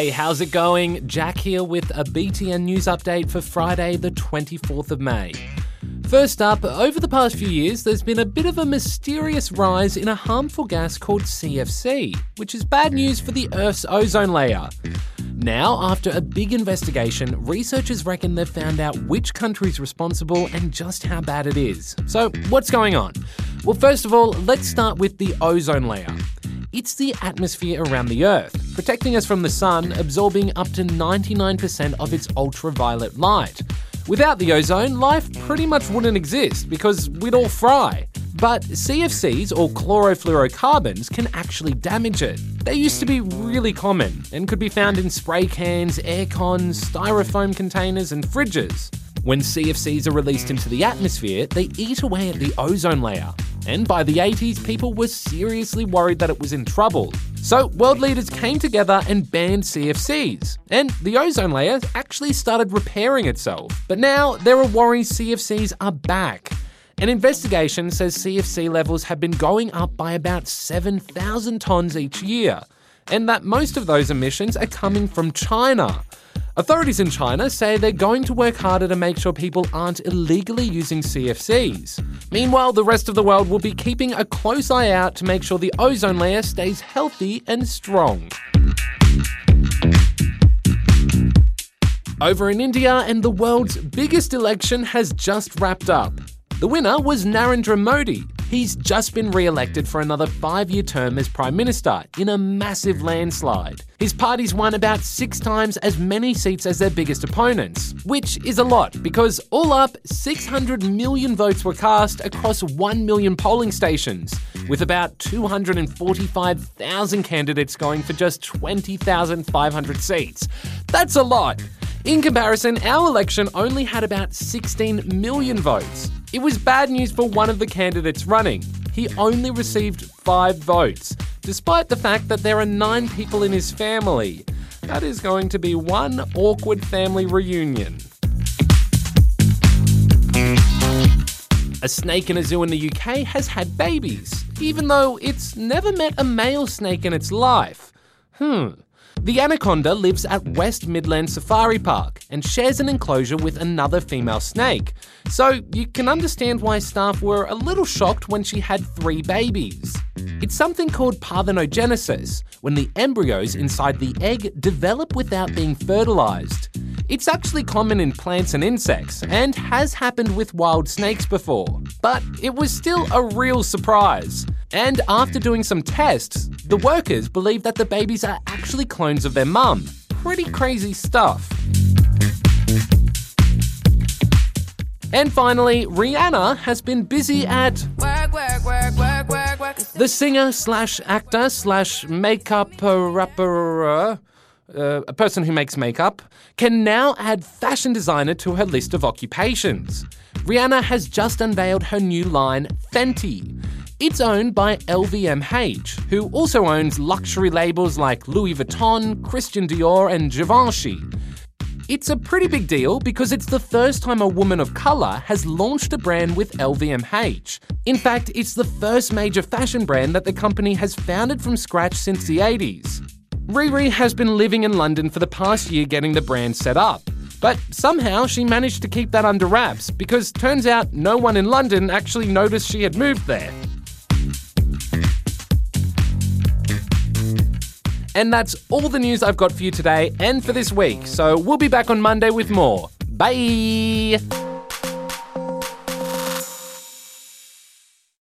Hey, how's it going? Jack here with a BTN news update for Friday, the 24th of May. First up, over the past few years, there's been a bit of a mysterious rise in a harmful gas called CFC, which is bad news for the Earth's ozone layer. Now, after a big investigation, researchers reckon they've found out which country's responsible and just how bad it is. So, what's going on? Well, first of all, let's start with the ozone layer. It's the atmosphere around the Earth, protecting us from the sun, absorbing up to 99% of its ultraviolet light. Without the ozone, life pretty much wouldn't exist because we'd all fry. But CFCs, or chlorofluorocarbons, can actually damage it. They used to be really common and could be found in spray cans, air cons, styrofoam containers, and fridges. When CFCs are released into the atmosphere, they eat away at the ozone layer. And by the 80s, people were seriously worried that it was in trouble. So, world leaders came together and banned CFCs. And the ozone layer actually started repairing itself. But now, there are worries CFCs are back. An investigation says CFC levels have been going up by about 7,000 tonnes each year, and that most of those emissions are coming from China. Authorities in China say they're going to work harder to make sure people aren't illegally using CFCs. Meanwhile, the rest of the world will be keeping a close eye out to make sure the ozone layer stays healthy and strong. Over in India, and the world's biggest election has just wrapped up. The winner was Narendra Modi. He's just been re elected for another five year term as Prime Minister in a massive landslide. His party's won about six times as many seats as their biggest opponents, which is a lot because all up, 600 million votes were cast across 1 million polling stations, with about 245,000 candidates going for just 20,500 seats. That's a lot. In comparison, our election only had about 16 million votes. It was bad news for one of the candidates running. He only received five votes, despite the fact that there are nine people in his family. That is going to be one awkward family reunion. A snake in a zoo in the UK has had babies, even though it's never met a male snake in its life. Hmm. The anaconda lives at West Midland Safari Park and shares an enclosure with another female snake. So you can understand why staff were a little shocked when she had three babies. It's something called parthenogenesis, when the embryos inside the egg develop without being fertilized. It's actually common in plants and insects and has happened with wild snakes before. But it was still a real surprise. And after doing some tests, the workers believe that the babies are actually clones of their mum. Pretty crazy stuff. And finally, Rihanna has been busy at the singer slash actor slash makeup rapper, uh, a person who makes makeup, can now add fashion designer to her list of occupations. Rihanna has just unveiled her new line, Fenty. It's owned by LVMH, who also owns luxury labels like Louis Vuitton, Christian Dior, and Givenchy. It's a pretty big deal because it's the first time a woman of colour has launched a brand with LVMH. In fact, it's the first major fashion brand that the company has founded from scratch since the 80s. Riri has been living in London for the past year getting the brand set up. But somehow she managed to keep that under wraps because turns out no one in London actually noticed she had moved there. And that's all the news I've got for you today and for this week. So we'll be back on Monday with more. Bye!